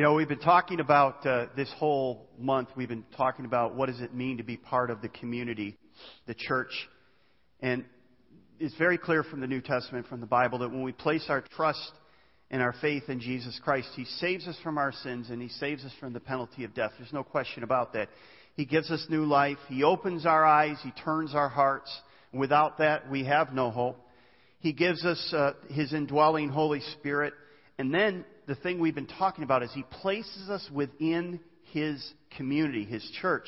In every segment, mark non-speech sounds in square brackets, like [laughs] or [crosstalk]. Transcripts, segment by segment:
You know, we've been talking about uh, this whole month, we've been talking about what does it mean to be part of the community, the church. And it's very clear from the New Testament, from the Bible, that when we place our trust and our faith in Jesus Christ, He saves us from our sins and He saves us from the penalty of death. There's no question about that. He gives us new life. He opens our eyes. He turns our hearts. Without that, we have no hope. He gives us uh, His indwelling Holy Spirit. And then the thing we've been talking about is He places us within His community, His church.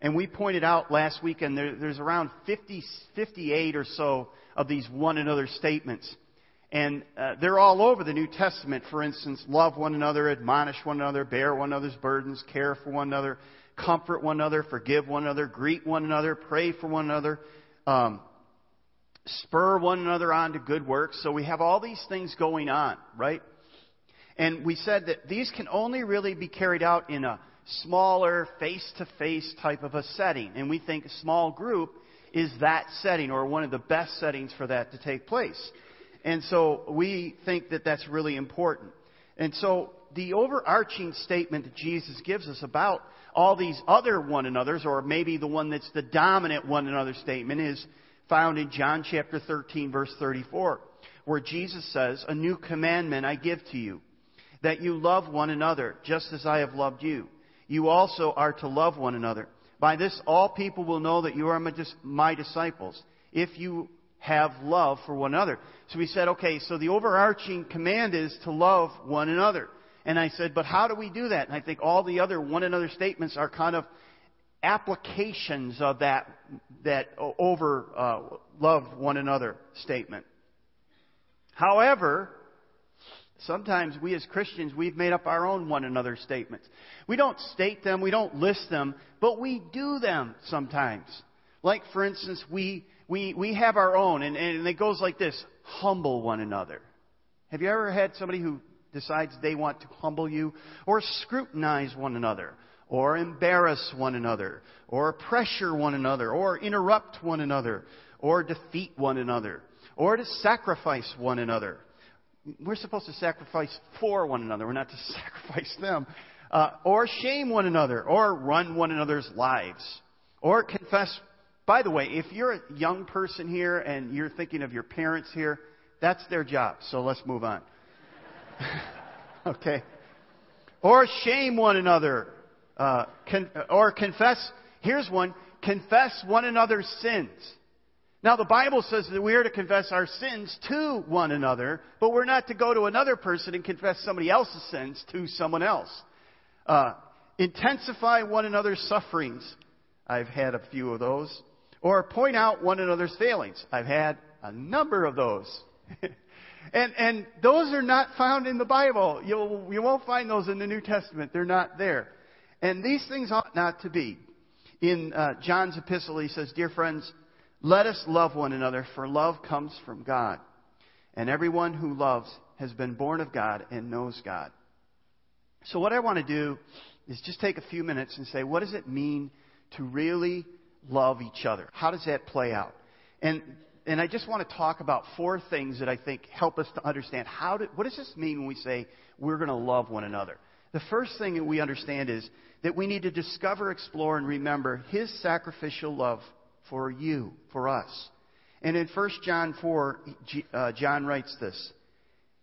And we pointed out last weekend there, there's around 50, 58 or so of these one another statements. And uh, they're all over the New Testament. For instance, love one another, admonish one another, bear one another's burdens, care for one another, comfort one another, forgive one another, greet one another, pray for one another, um, spur one another on to good works. So we have all these things going on, right? And we said that these can only really be carried out in a smaller, face to face type of a setting. And we think a small group is that setting or one of the best settings for that to take place. And so we think that that's really important. And so the overarching statement that Jesus gives us about all these other one another's, or maybe the one that's the dominant one another statement, is found in John chapter 13, verse 34, where Jesus says, A new commandment I give to you, that you love one another, just as I have loved you. You also are to love one another. By this, all people will know that you are my disciples, if you have love for one another. So we said, okay, so the overarching command is to love one another. And I said, but how do we do that? And I think all the other one another statements are kind of applications of that, that over uh, love one another statement. However, sometimes we as Christians, we've made up our own one another statements. We don't state them, we don't list them, but we do them sometimes. Like, for instance, we, we, we have our own, and, and it goes like this humble one another. Have you ever had somebody who decides they want to humble you, or scrutinize one another, or embarrass one another, or pressure one another, or interrupt one another, or defeat one another, or to sacrifice one another? We're supposed to sacrifice for one another. We're not to [laughs] sacrifice them. Uh, or shame one another, or run one another's lives, or confess by the way, if you're a young person here and you're thinking of your parents here, that's their job. So let's move on. [laughs] okay. Or shame one another. Uh, con- or confess. Here's one. Confess one another's sins. Now the Bible says that we are to confess our sins to one another, but we're not to go to another person and confess somebody else's sins to someone else. Uh, intensify one another's sufferings. I've had a few of those. Or point out one another's failings. I've had a number of those. [laughs] and, and those are not found in the Bible. You'll, you won't find those in the New Testament. They're not there. And these things ought not to be. In uh, John's epistle, he says, Dear friends, let us love one another, for love comes from God. And everyone who loves has been born of God and knows God. So, what I want to do is just take a few minutes and say, what does it mean to really love each other. How does that play out? And and I just want to talk about four things that I think help us to understand how do, what does this mean when we say we're going to love one another. The first thing that we understand is that we need to discover, explore, and remember His sacrificial love for you, for us. And in 1 John 4, uh, John writes this.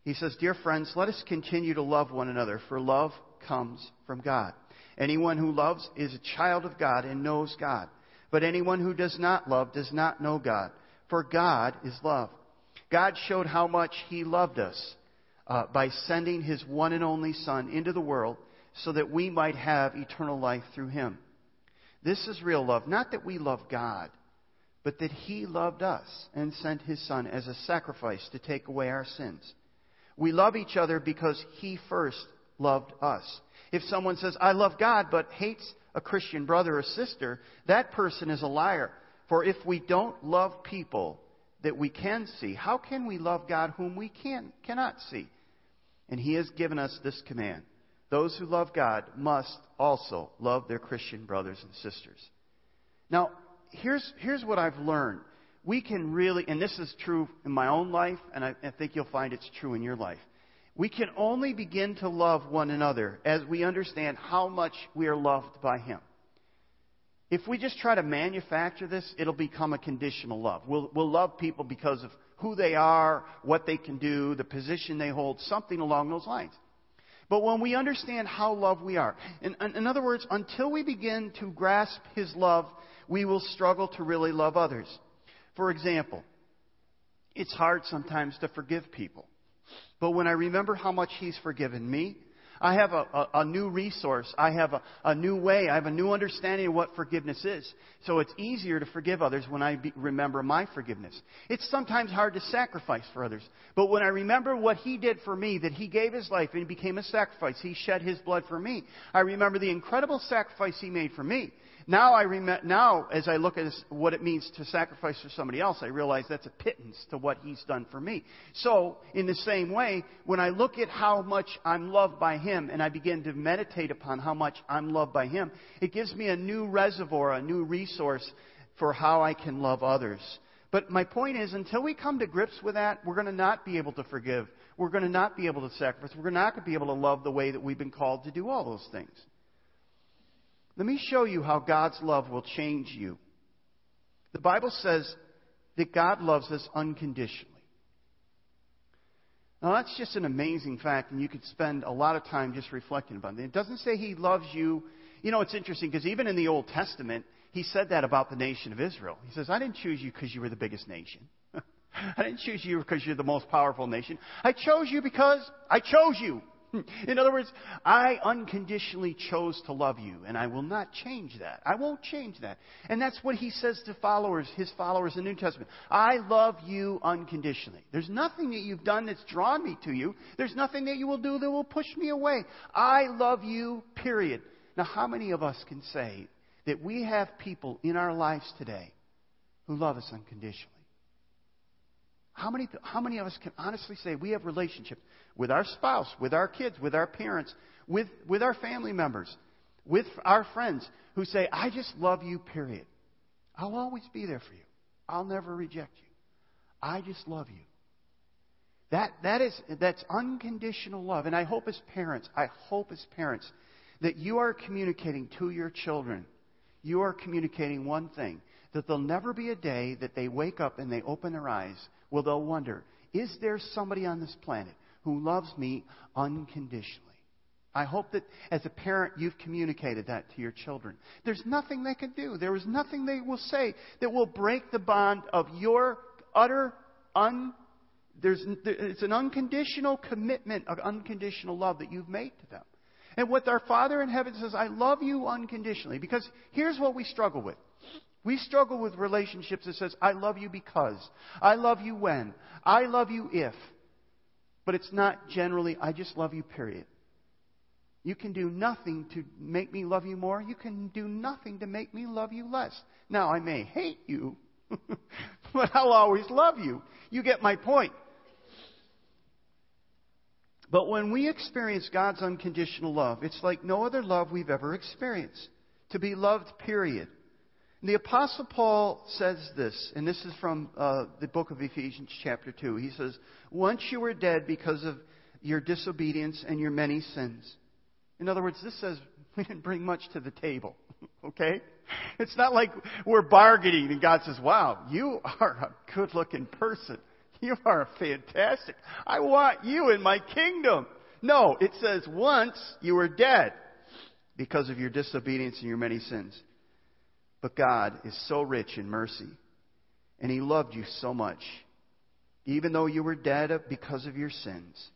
He says, Dear friends, let us continue to love one another, for love comes from God. Anyone who loves is a child of God and knows God. But anyone who does not love does not know God, for God is love. God showed how much He loved us uh, by sending His one and only Son into the world so that we might have eternal life through Him. This is real love. Not that we love God, but that He loved us and sent His Son as a sacrifice to take away our sins. We love each other because He first loved us. If someone says, I love God, but hates a Christian brother or sister, that person is a liar. For if we don't love people that we can see, how can we love God whom we can, cannot see? And He has given us this command. Those who love God must also love their Christian brothers and sisters. Now, here's, here's what I've learned. We can really, and this is true in my own life, and I, I think you'll find it's true in your life. We can only begin to love one another as we understand how much we are loved by Him. If we just try to manufacture this, it'll become a conditional love. We'll, we'll love people because of who they are, what they can do, the position they hold, something along those lines. But when we understand how loved we are, in, in other words, until we begin to grasp His love, we will struggle to really love others. For example, it's hard sometimes to forgive people. But when I remember how much He's forgiven me, I have a, a, a new resource. I have a, a, new way. I have a new understanding of what forgiveness is. So it's easier to forgive others when I be, remember my forgiveness. It's sometimes hard to sacrifice for others. But when I remember what He did for me, that He gave His life and became a sacrifice, He shed His blood for me, I remember the incredible sacrifice He made for me. Now, I rem- now, as I look at what it means to sacrifice for somebody else, I realize that's a pittance to what He's done for me. So, in the same way, when I look at how much I'm loved by Him and I begin to meditate upon how much I'm loved by Him, it gives me a new reservoir, a new resource for how I can love others. But my point is, until we come to grips with that, we're going to not be able to forgive. We're going to not be able to sacrifice. We're not going to be able to love the way that we've been called to do all those things. Let me show you how God's love will change you. The Bible says that God loves us unconditionally. Now, that's just an amazing fact, and you could spend a lot of time just reflecting about it. It doesn't say He loves you. You know, it's interesting because even in the Old Testament, He said that about the nation of Israel. He says, I didn't choose you because you were the biggest nation. [laughs] I didn't choose you because you're the most powerful nation. I chose you because I chose you. Hmm. In other words, I unconditionally chose to love you, and I will not change that. I won't change that. And that's what he says to followers, his followers in the New Testament. I love you unconditionally. There's nothing that you've done that's drawn me to you. There's nothing that you will do that will push me away. I love you, period. Now, how many of us can say that we have people in our lives today who love us unconditionally? How many, how many of us can honestly say we have relationships with our spouse, with our kids, with our parents, with, with our family members, with our friends who say, I just love you, period. I'll always be there for you. I'll never reject you. I just love you. That, that is, that's unconditional love. And I hope as parents, I hope as parents, that you are communicating to your children, you are communicating one thing that there'll never be a day that they wake up and they open their eyes well, they'll wonder, is there somebody on this planet who loves me unconditionally? I hope that as a parent you've communicated that to your children. There's nothing they can do. There is nothing they will say that will break the bond of your utter un there's it's an unconditional commitment, an unconditional love that you've made to them. And what our Father in heaven says, I love you unconditionally. Because here's what we struggle with. We struggle with relationships that says, I love you because, I love you when, I love you if. But it's not generally, I just love you, period. You can do nothing to make me love you more. You can do nothing to make me love you less. Now, I may hate you, [laughs] but I'll always love you. You get my point. But when we experience God's unconditional love, it's like no other love we've ever experienced. To be loved, period. The Apostle Paul says this, and this is from uh, the book of Ephesians, chapter 2. He says, Once you were dead because of your disobedience and your many sins. In other words, this says [laughs] we didn't bring much to the table. [laughs] okay? It's not like we're bargaining and God says, Wow, you are a good looking person. You are fantastic. I want you in my kingdom. No, it says, Once you were dead because of your disobedience and your many sins. But God is so rich in mercy, and He loved you so much. Even though you were dead because of your sins,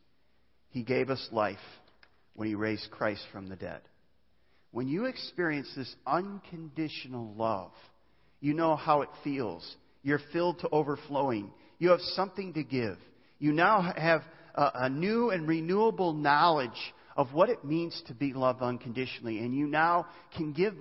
He gave us life when He raised Christ from the dead. When you experience this unconditional love, you know how it feels. You're filled to overflowing. You have something to give. You now have a, new and renewable knowledge of what it means to be loved unconditionally, and you now can give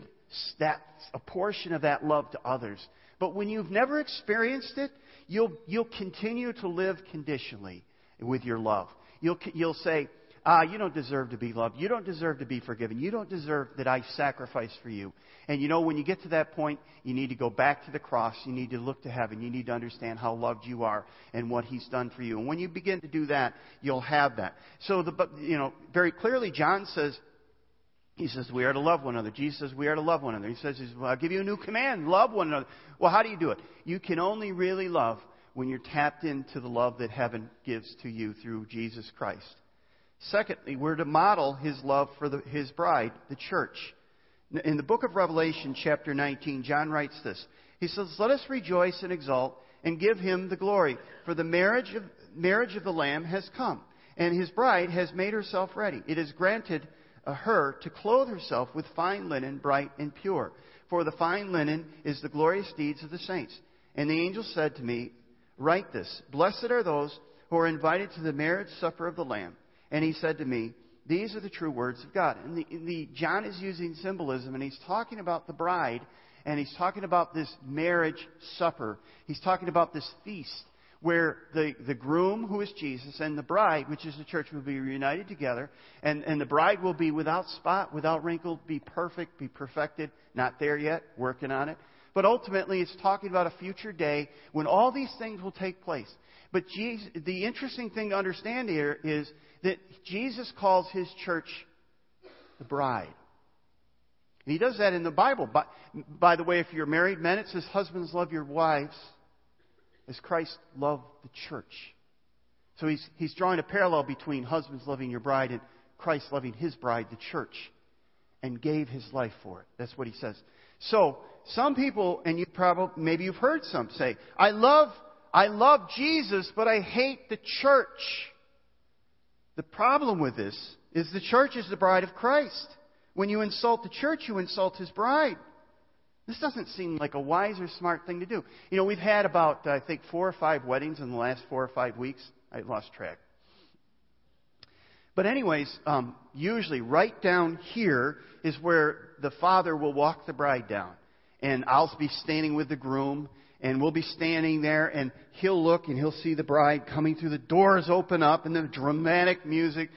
that, a portion of that love to others. But when you've never experienced it, you'll, you'll continue to live conditionally with your love. You'll, you'll say, ah, you don't deserve to be loved. You don't deserve to be forgiven. You don't deserve that I sacrifice for you. And you know, when you get to that point, you need to go back to the cross. You need to look to heaven. You need to understand how loved you are and what He's done for you. And when you begin to do that, you'll have that. So the, you know, very clearly, John says, he says we are to love one another. Jesus says we are to love one another. He says, well, I'll give you a new command. Love one another. Well, how do you do it? You can only really love when you're tapped into the love that heaven gives to you through Jesus Christ. Secondly, we're to model his love for the, his bride, the church. In the book of Revelation, chapter 19, John writes this. He says, Let us rejoice and exult and give him the glory, for the marriage of, marriage of the Lamb has come, and his bride has made herself ready. It is granted her to clothe herself with fine linen, bright and pure. For the fine linen is the glorious deeds of the saints. And the angel said to me, Write this Blessed are those who are invited to the marriage supper of the Lamb. And he said to me, These are the true words of God. And the, the, John is using symbolism, and he's talking about the bride, and he's talking about this marriage supper. He's talking about this feast where the, the groom, who is Jesus, and the bride, which is the church, will be reunited together. And, and the bride will be without spot, without wrinkle, be perfect, be perfected. Not there yet, working on it. But ultimately, it's talking about a future day when all these things will take place. But Jesus, the interesting thing to understand here is that Jesus calls his church the bride. And he does that in the Bible. By, by the way, if you're married men, it says, Husbands, love your wives as Christ loved the church. So he's, he's drawing a parallel between husbands loving your bride and Christ loving his bride, the church, and gave his life for it. That's what he says. So, some people, and you probably, maybe you've heard some say, I love, I love Jesus, but I hate the church. The problem with this is the church is the bride of Christ. When you insult the church, you insult his bride. This doesn't seem like a wise or smart thing to do. You know, we've had about, I think, four or five weddings in the last four or five weeks. I lost track. But, anyways, um, usually right down here is where the father will walk the bride down. And I'll be standing with the groom, and we'll be standing there, and he'll look and he'll see the bride coming through. The doors open up, and the dramatic music.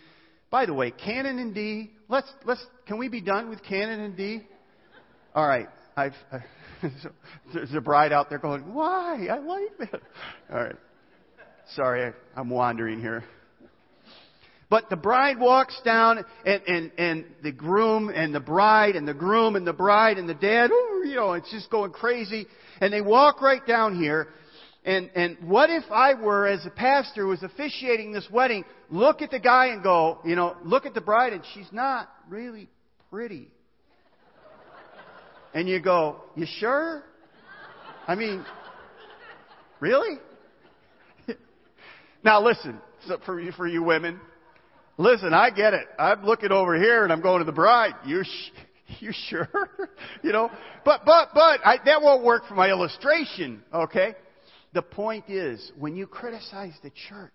By the way, Canon in D. Let's let's. Can we be done with Canon in D? All right. I've, [laughs] there's a bride out there going, "Why? I like that." All right. Sorry, I, I'm wandering here. But the bride walks down, and, and, and the groom and the bride, and the groom and the bride and the dad, ooh, you know, it's just going crazy. And they walk right down here. And, and what if I were, as a pastor was officiating this wedding, look at the guy and go, you know, look at the bride and she's not really pretty. And you go, you sure? I mean, really? [laughs] now listen, so for you, for you women, listen, I get it. I'm looking over here and I'm going to the bride. You, sh- [laughs] you sure? [laughs] you know, but, but, but, I, that won't work for my illustration, okay? The point is, when you criticize the church,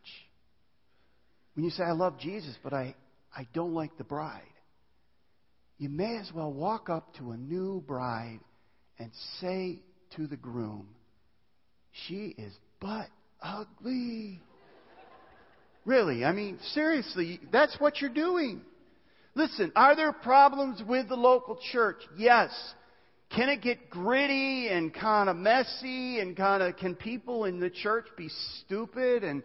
when you say, I love Jesus, but I, I don't like the bride, you may as well walk up to a new bride and say to the groom, She is but ugly. Really, I mean, seriously, that's what you're doing. Listen, are there problems with the local church? Yes. Can it get gritty and kind of messy and kind of, can people in the church be stupid and,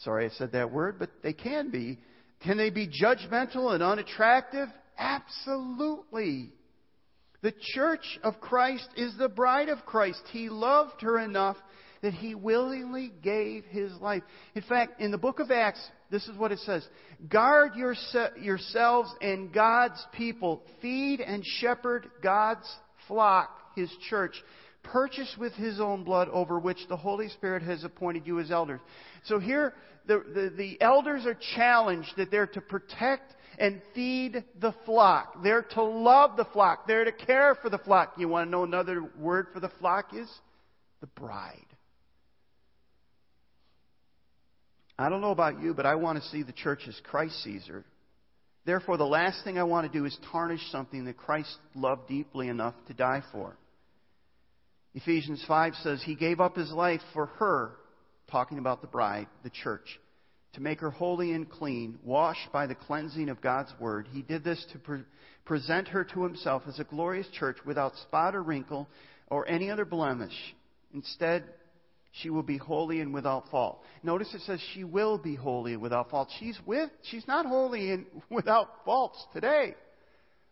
sorry I said that word, but they can be. Can they be judgmental and unattractive? Absolutely. The church of Christ is the bride of Christ. He loved her enough that he willingly gave his life. In fact, in the book of Acts, this is what it says Guard yourselves and God's people, feed and shepherd God's flock, his church, purchased with his own blood, over which the Holy Spirit has appointed you as elders. So here, the, the, the elders are challenged that they're to protect and feed the flock. They're to love the flock. They're to care for the flock. You want to know another word for the flock is? The bride. I don't know about you, but I want to see the church as Christ sees her. Therefore, the last thing I want to do is tarnish something that Christ loved deeply enough to die for. Ephesians 5 says he gave up his life for her, talking about the bride, the church, to make her holy and clean, washed by the cleansing of God's word. He did this to pre- present her to himself as a glorious church without spot or wrinkle or any other blemish. Instead, she will be holy and without fault. Notice it says she will be holy and without fault. She's with, she's not holy and [laughs] without faults today.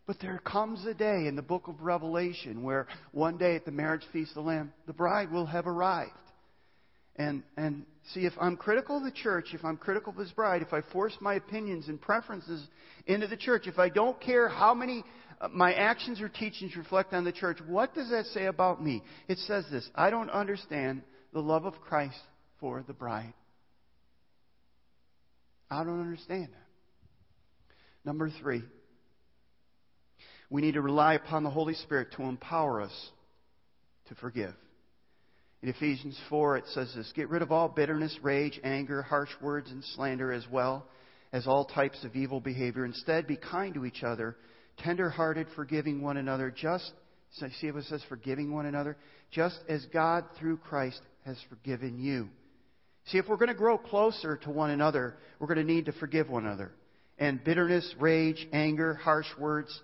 But there comes a day in the book of Revelation where one day at the marriage feast of the Lamb, the bride will have arrived. And, and see, if I'm critical of the church, if I'm critical of his bride, if I force my opinions and preferences into the church, if I don't care how many uh, my actions or teachings reflect on the church, what does that say about me? It says this I don't understand the love of Christ for the bride. I don't understand that. Number three, we need to rely upon the Holy Spirit to empower us to forgive. In Ephesians 4, it says this Get rid of all bitterness, rage, anger, harsh words, and slander, as well as all types of evil behavior. Instead, be kind to each other, tender hearted, forgiving one another, just, see what it says, forgiving one another, just as God through Christ has forgiven you. See, if we're going to grow closer to one another, we're going to need to forgive one another. And bitterness, rage, anger, harsh words,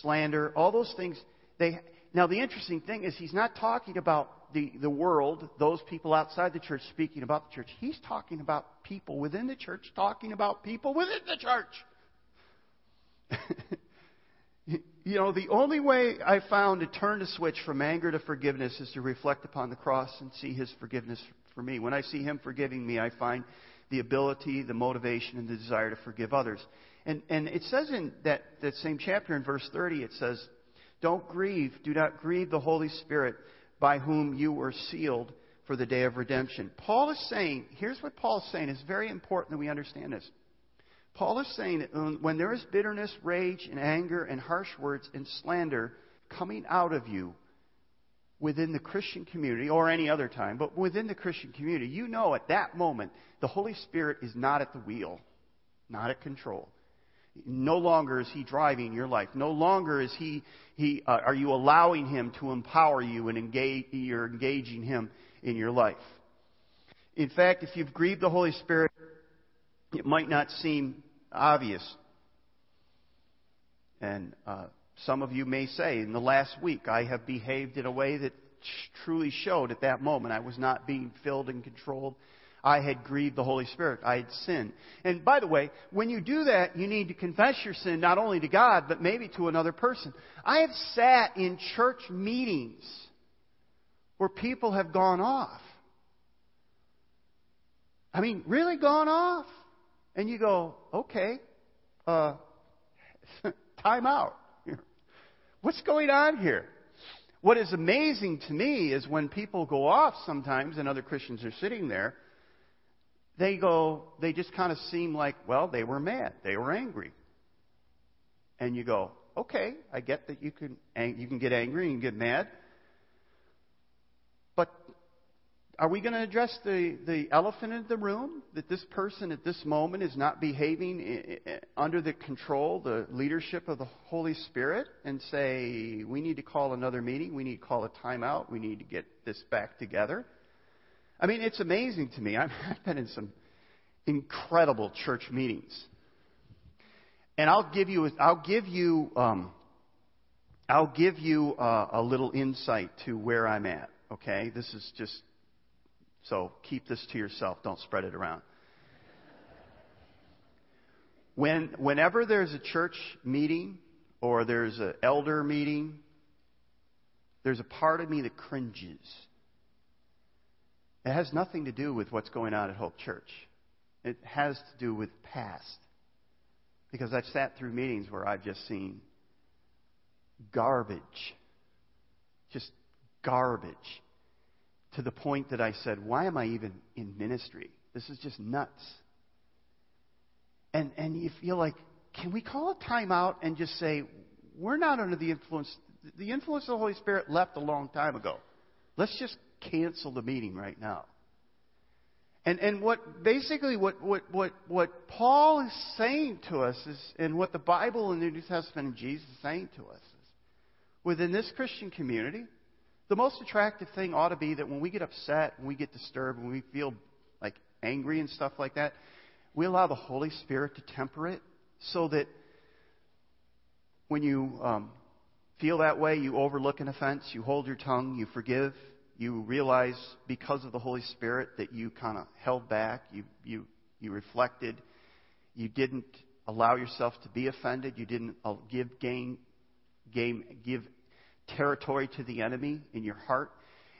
slander, all those things. They, now, the interesting thing is, he's not talking about the, the world, those people outside the church speaking about the church. He's talking about people within the church talking about people within the church. [laughs] you know, the only way I found to turn the switch from anger to forgiveness is to reflect upon the cross and see his forgiveness for me. When I see him forgiving me, I find the ability, the motivation, and the desire to forgive others. And, and it says in that, that same chapter in verse 30, it says, Don't grieve, do not grieve the Holy Spirit by whom you were sealed for the day of redemption. Paul is saying, here's what Paul is saying. It's very important that we understand this. Paul is saying that when there is bitterness, rage, and anger, and harsh words and slander coming out of you within the Christian community, or any other time, but within the Christian community, you know at that moment the Holy Spirit is not at the wheel, not at control. No longer is he driving your life. No longer is he, he uh, are you allowing him to empower you and engage, you're engaging him in your life. In fact, if you've grieved the Holy Spirit, it might not seem obvious. And uh, some of you may say, in the last week, I have behaved in a way that truly showed at that moment I was not being filled and controlled I had grieved the Holy Spirit. I had sinned. And by the way, when you do that, you need to confess your sin not only to God, but maybe to another person. I have sat in church meetings where people have gone off. I mean, really gone off. And you go, okay, uh, [laughs] time out. [laughs] What's going on here? What is amazing to me is when people go off sometimes and other Christians are sitting there, they go, they just kind of seem like, well, they were mad. They were angry. And you go, okay, I get that you can, you can get angry and get mad. But are we going to address the, the elephant in the room? That this person at this moment is not behaving under the control, the leadership of the Holy Spirit and say, we need to call another meeting, we need to call a timeout, we need to get this back together? I mean, it's amazing to me. [laughs] I've been in some incredible church meetings. And I'll give you, I'll give you, um, I'll give you uh, a little insight to where I'm at. Okay, this is just so keep this to yourself. Don't spread it around. When, whenever there's a church meeting or there's an elder meeting, there's a part of me that cringes it has nothing to do with what's going on at Hope Church. It has to do with past. Because I've sat through meetings where I've just seen garbage. Just garbage. To the point that I said, why am I even in ministry? This is just nuts. And, and you feel like, can we call a timeout and just say, we're not under the influence, the influence of the Holy Spirit left a long time ago. Let's just cancel the meeting right now. And, and what basically what, what, what, what Paul is saying to us is, and what the Bible and the New Testament and Jesus is saying to us is, within this Christian community, the most attractive thing ought to be that when we get upset, when we get disturbed, when we feel like angry and stuff like that, we allow the Holy Spirit to temper it so that when you um, feel that way, you overlook an offense, you hold your tongue, you forgive, you realize because of the Holy Spirit that you kind of held back, you, you, you reflected, you didn't allow yourself to be offended, you didn't uh, give gain, game, give territory to the enemy in your heart.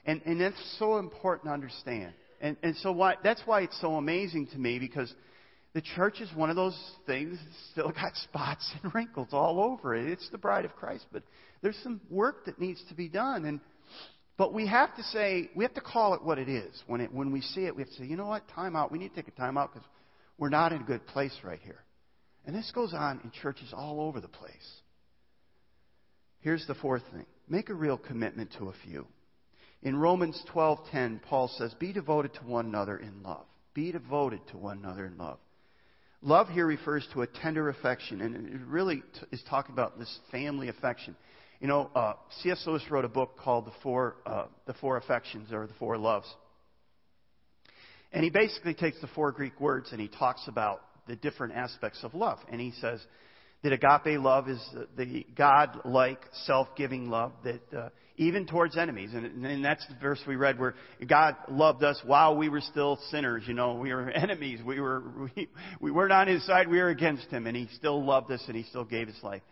And, and that's so important to understand. And, and so why, that's why it's so amazing to me because the church is one of those things that's still got [laughs] spots and wrinkles all over it. It's the bride of Christ, but there's some work that needs to be done. And but we have to say we have to call it what it is. When it when we see it, we have to say, you know what, time out. We need to take a time out because we're not in a good place right here. And this goes on in churches all over the place. Here's the fourth thing: make a real commitment to a few. In Romans 12:10, Paul says, "Be devoted to one another in love. Be devoted to one another in love." Love here refers to a tender affection, and it really is talking about this family affection. You know, uh, C.S. Lewis wrote a book called The Four, uh, the Four Affections or The Four Loves. And he basically takes the four Greek words and he talks about the different aspects of love. And he says that agape love is the God like, self giving love that uh, even towards enemies. And, and that's the verse we read where God loved us while we were still sinners. You know, we were [laughs] enemies. We were, we, we weren't on his side. We were against him. And he still loved us and he still gave his life.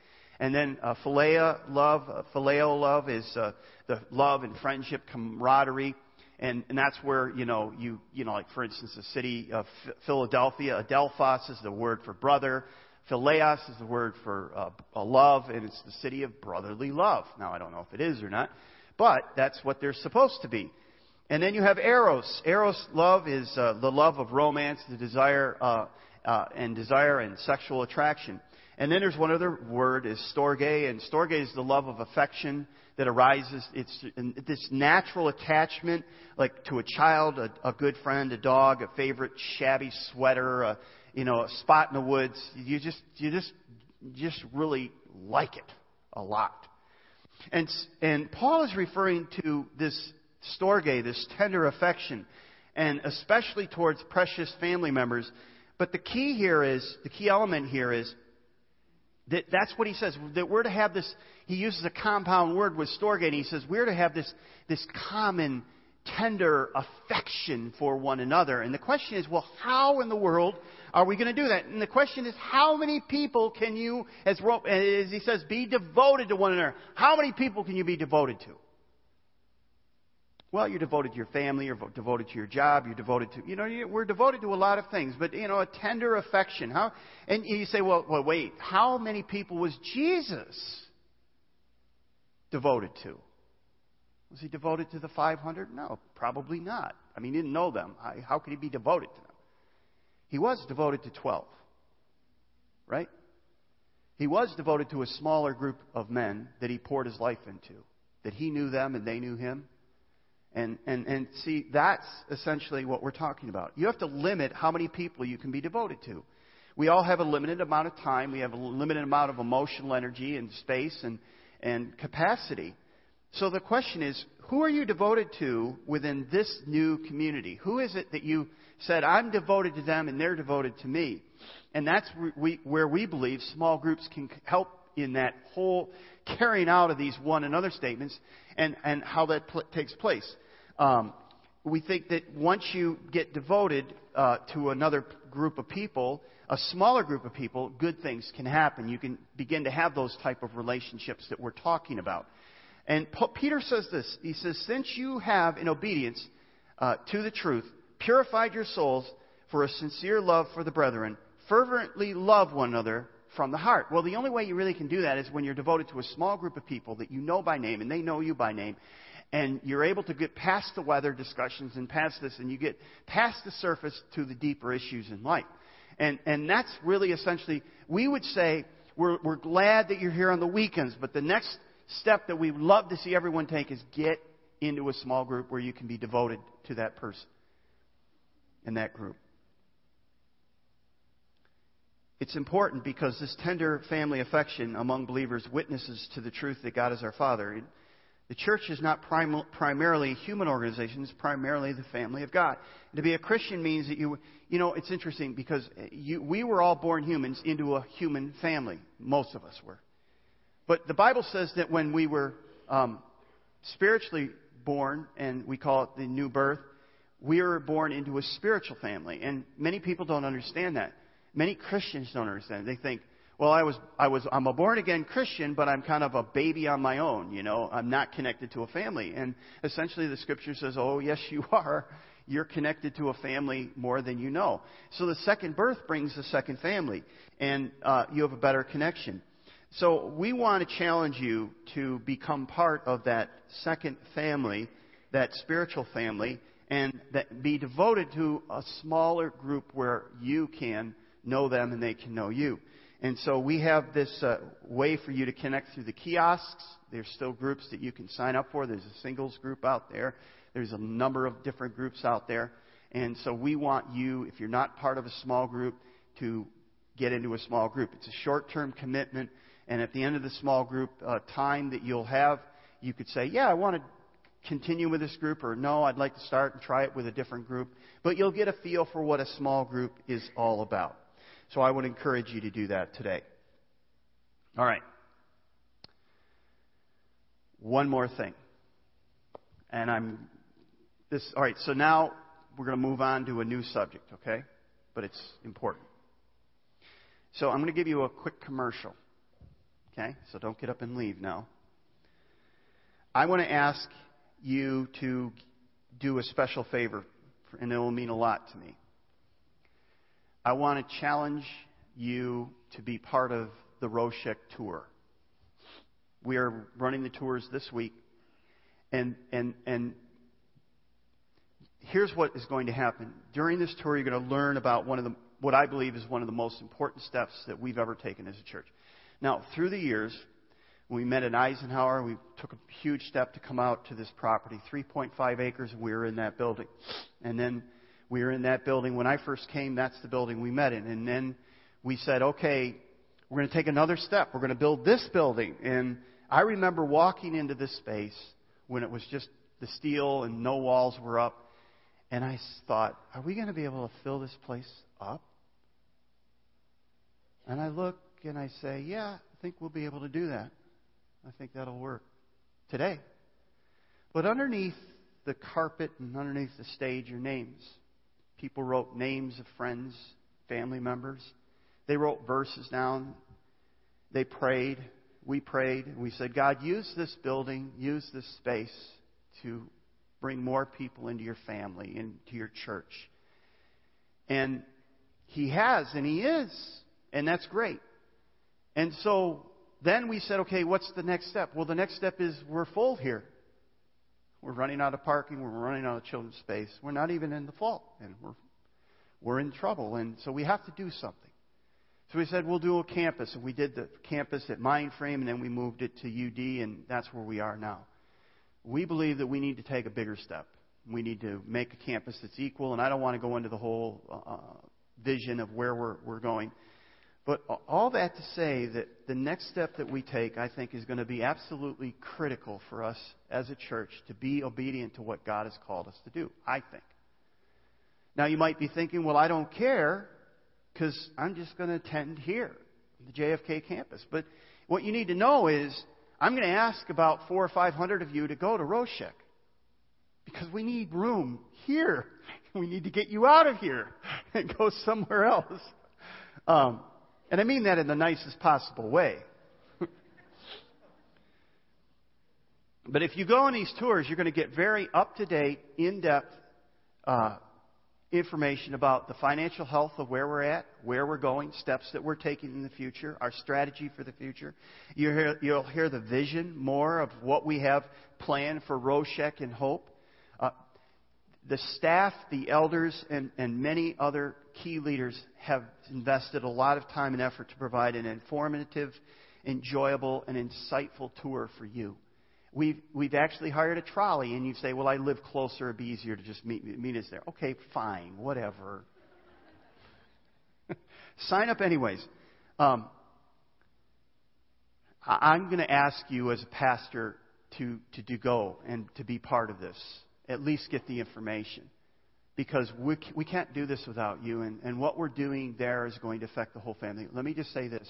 And then uh, love, uh, phileo love is uh, the love and friendship, camaraderie. And, and that's where, you know, you, you know, like for instance, the city of Philadelphia, Adelphos is the word for brother. Phileos is the word for uh, love, and it's the city of brotherly love. Now, I don't know if it is or not, but that's what they're supposed to be. And then you have eros. Eros love is uh, the love of romance, the desire uh, uh, and desire and sexual attraction. And then there's one other word is storge, and storge is the love of affection that arises. It's this natural attachment, like to a child, a, a good friend, a dog, a favorite shabby sweater, a, you know, a spot in the woods. You just, you just, just really like it a lot. And, and Paul is referring to this storge, this tender affection, and especially towards precious family members. But the key here is, the key element here is, that, that's what he says, that we're to have this, he uses a compound word with storge, and he says we're to have this, this common tender affection for one another. And the question is, well, how in the world are we going to do that? And the question is, how many people can you, as, as he says, be devoted to one another? How many people can you be devoted to? Well, you're devoted to your family, you're devoted to your job, you're devoted to, you know, we're devoted to a lot of things, but, you know, a tender affection. How, and you say, well, well, wait, how many people was Jesus devoted to? Was he devoted to the 500? No, probably not. I mean, he didn't know them. How could he be devoted to them? He was devoted to 12. Right? He was devoted to a smaller group of men that he poured his life into. That he knew them and they knew him. And, and, and see, that's essentially what we're talking about. You have to limit how many people you can be devoted to. We all have a limited amount of time. We have a limited amount of emotional energy and space and, and capacity. So the question is, who are you devoted to within this new community? Who is it that you said, I'm devoted to them and they're devoted to me? And that's where we believe small groups can help in that whole carrying out of these one another statements and, and how that pl- takes place. Um, we think that once you get devoted uh, to another group of people, a smaller group of people, good things can happen. You can begin to have those type of relationships that we're talking about. And Peter says this. He says, Since you have, in obedience uh, to the truth, purified your souls for a sincere love for the brethren, fervently love one another from the heart. Well, the only way you really can do that is when you're devoted to a small group of people that you know by name and they know you by name. And you're able to get past the weather discussions and past this, and you get past the surface to the deeper issues in life. And, and that's really essentially, we would say, we're, we're glad that you're here on the weekends, but the next step that we would love to see everyone take is get into a small group where you can be devoted to that person in that group. It's important because this tender family affection among believers witnesses to the truth that God is our Father. The church is not prim- primarily a human organization, it's primarily the family of God. And to be a Christian means that you, you know, it's interesting because you, we were all born humans into a human family. Most of us were. But the Bible says that when we were um, spiritually born, and we call it the new birth, we are born into a spiritual family. And many people don't understand that. Many Christians don't understand. They think, well, I was, I was, I'm a born again Christian, but I'm kind of a baby on my own, you know. I'm not connected to a family. And essentially the scripture says, oh, yes, you [laughs] are. You're connected to a family more than you know. So the second birth brings a second family, and uh, you have a better connection. So we want to challenge you to become part of that second family, that spiritual family, and that be devoted to a smaller group where you can know them and they can know you. And so we have this uh, way for you to connect through the kiosks. There's still groups that you can sign up for. There's a singles group out there. There's a number of different groups out there. And so we want you, if you're not part of a small group, to get into a small group. It's a short term commitment. And at the end of the small group uh, time that you'll have, you could say, Yeah, I want to continue with this group, or no, I'd like to start and try it with a different group. But you'll get a feel for what a small group is all about. So I would encourage you to do that today. All right. One more thing. And I'm this all right, so now we're going to move on to a new subject, okay? But it's important. So I'm going to give you a quick commercial. Okay? So don't get up and leave now. I want to ask you to do a special favor, and it will mean a lot to me. I want to challenge you to be part of the Roshek tour. We are running the tours this week, and and and here's what is going to happen during this tour. You're going to learn about one of the what I believe is one of the most important steps that we've ever taken as a church. Now, through the years, we met in Eisenhower, we took a huge step to come out to this property, 3.5 acres, we were in that building. And then we were in that building. When I first came, that's the building we met in. And then we said, okay, we're going to take another step. We're going to build this building. And I remember walking into this space when it was just the steel and no walls were up. And I thought, are we going to be able to fill this place up? And I look and I say, Yeah, I think we'll be able to do that. I think that'll work today. But underneath the carpet and underneath the stage are names. People wrote names of friends, family members. They wrote verses down. They prayed. We prayed. And we said, God, use this building, use this space to bring more people into your family, into your church. And He has, and He is. And that's great. And so then we said, okay, what's the next step? Well, the next step is we're full here. We're running out of parking. We're running out of children's space. We're not even in the fault, and we're we're in trouble. And so we have to do something. So we said we'll do a campus, and we did the campus at Mindframe, and then we moved it to UD, and that's where we are now. We believe that we need to take a bigger step. We need to make a campus that's equal, and I don't want to go into the whole uh, vision of where we're, we're going. But all that to say that the next step that we take, I think, is going to be absolutely critical for us as a church to be obedient to what God has called us to do, I think. Now, you might be thinking, well, I don't care because I'm just going to attend here, the JFK campus. But what you need to know is I'm going to ask about four or five hundred of you to go to Roshek because we need room here. [laughs] We need to get you out of here and go somewhere else. Um, and I mean that in the nicest possible way. [laughs] but if you go on these tours, you're going to get very up to date, in depth uh, information about the financial health of where we're at, where we're going, steps that we're taking in the future, our strategy for the future. You'll hear, you'll hear the vision more of what we have planned for Roshek and Hope. Uh, the staff, the elders, and, and many other key leaders have invested a lot of time and effort to provide an informative, enjoyable, and insightful tour for you. We've, we've actually hired a trolley, and you say, Well, I live closer, it'd be easier to just meet, meet us there. Okay, fine, whatever. [laughs] Sign up anyways. Um, I'm going to ask you as a pastor to, to, to go and to be part of this. At least get the information. Because we, we can't do this without you, and, and what we're doing there is going to affect the whole family. Let me just say this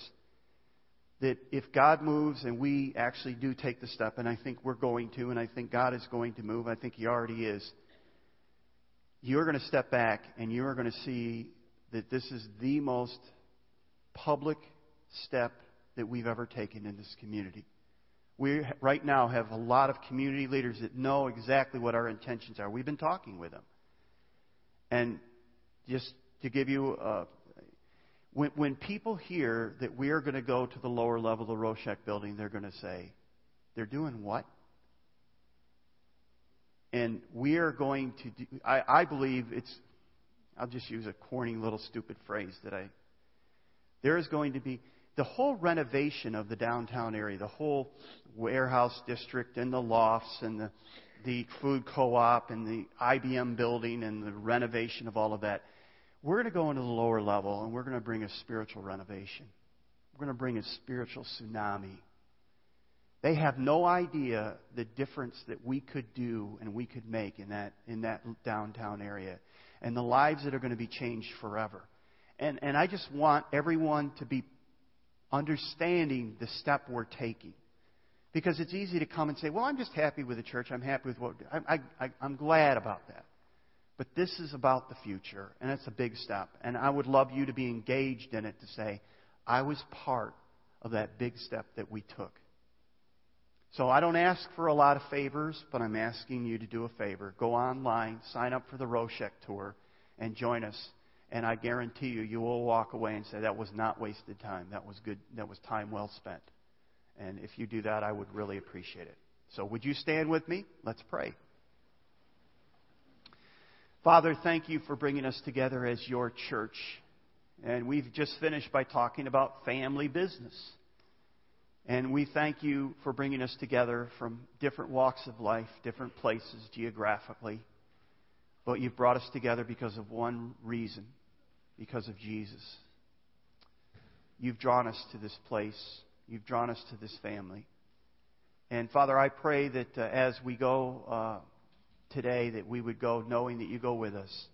that if God moves and we actually do take the step, and I think we're going to, and I think God is going to move, I think He already is, you're going to step back and you are going to see that this is the most public step that we've ever taken in this community. We right now have a lot of community leaders that know exactly what our intentions are. We've been talking with them. And just to give you a, when, when people hear that we are going to go to the lower level of the Roshek building, they're going to say, they're doing what? And we are going to do, I, I believe it's, I'll just use a corny little stupid phrase that I, there is going to be, the whole renovation of the downtown area, the whole warehouse district and the lofts and the, the food co-op and the IBM building and the renovation of all of that, we're going to go into the lower level and we're going to bring a spiritual renovation. We're going to bring a spiritual tsunami. They have no idea the difference that we could do and we could make in that, in that downtown area and the lives that are going to be changed forever. And, and I just want everyone to be understanding the step we're taking. Because it's easy to come and say, well, I'm just happy with the church. I'm happy with what I, I, I'm glad about that. But this is about the future, and it's a big step. And I would love you to be engaged in it to say, I was part of that big step that we took. So I don't ask for a lot of favors, but I'm asking you to do a favor. Go online, sign up for the Roshek tour, and join us. And I guarantee you, you will walk away and say, that was not wasted time. That was good. That was time well spent. And if you do that, I would really appreciate it. So would you stand with me? Let's pray. Father, thank you for bringing us together as your church. And we've just finished by talking about family business. And we thank you for bringing us together from different walks of life, different places geographically. But you've brought us together because of one reason because of Jesus. You've drawn us to this place, you've drawn us to this family. And Father, I pray that uh, as we go uh, today, that we would go knowing that you go with us.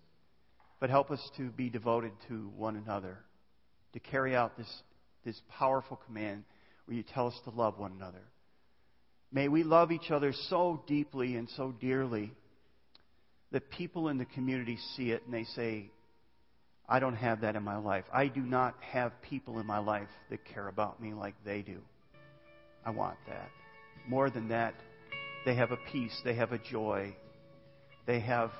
But help us to be devoted to one another, to carry out this, this powerful command where you tell us to love one another. May we love each other so deeply and so dearly that people in the community see it and they say, I don't have that in my life. I do not have people in my life that care about me like they do. I want that. More than that, they have a peace, they have a joy, they have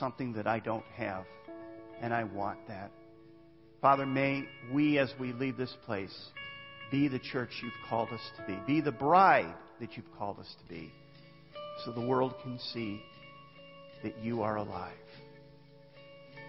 something that I don't have, and I want that. Father, may we, as we leave this place, be the church you've called us to be. Be the bride that you've called us to be, so the world can see that you are alive.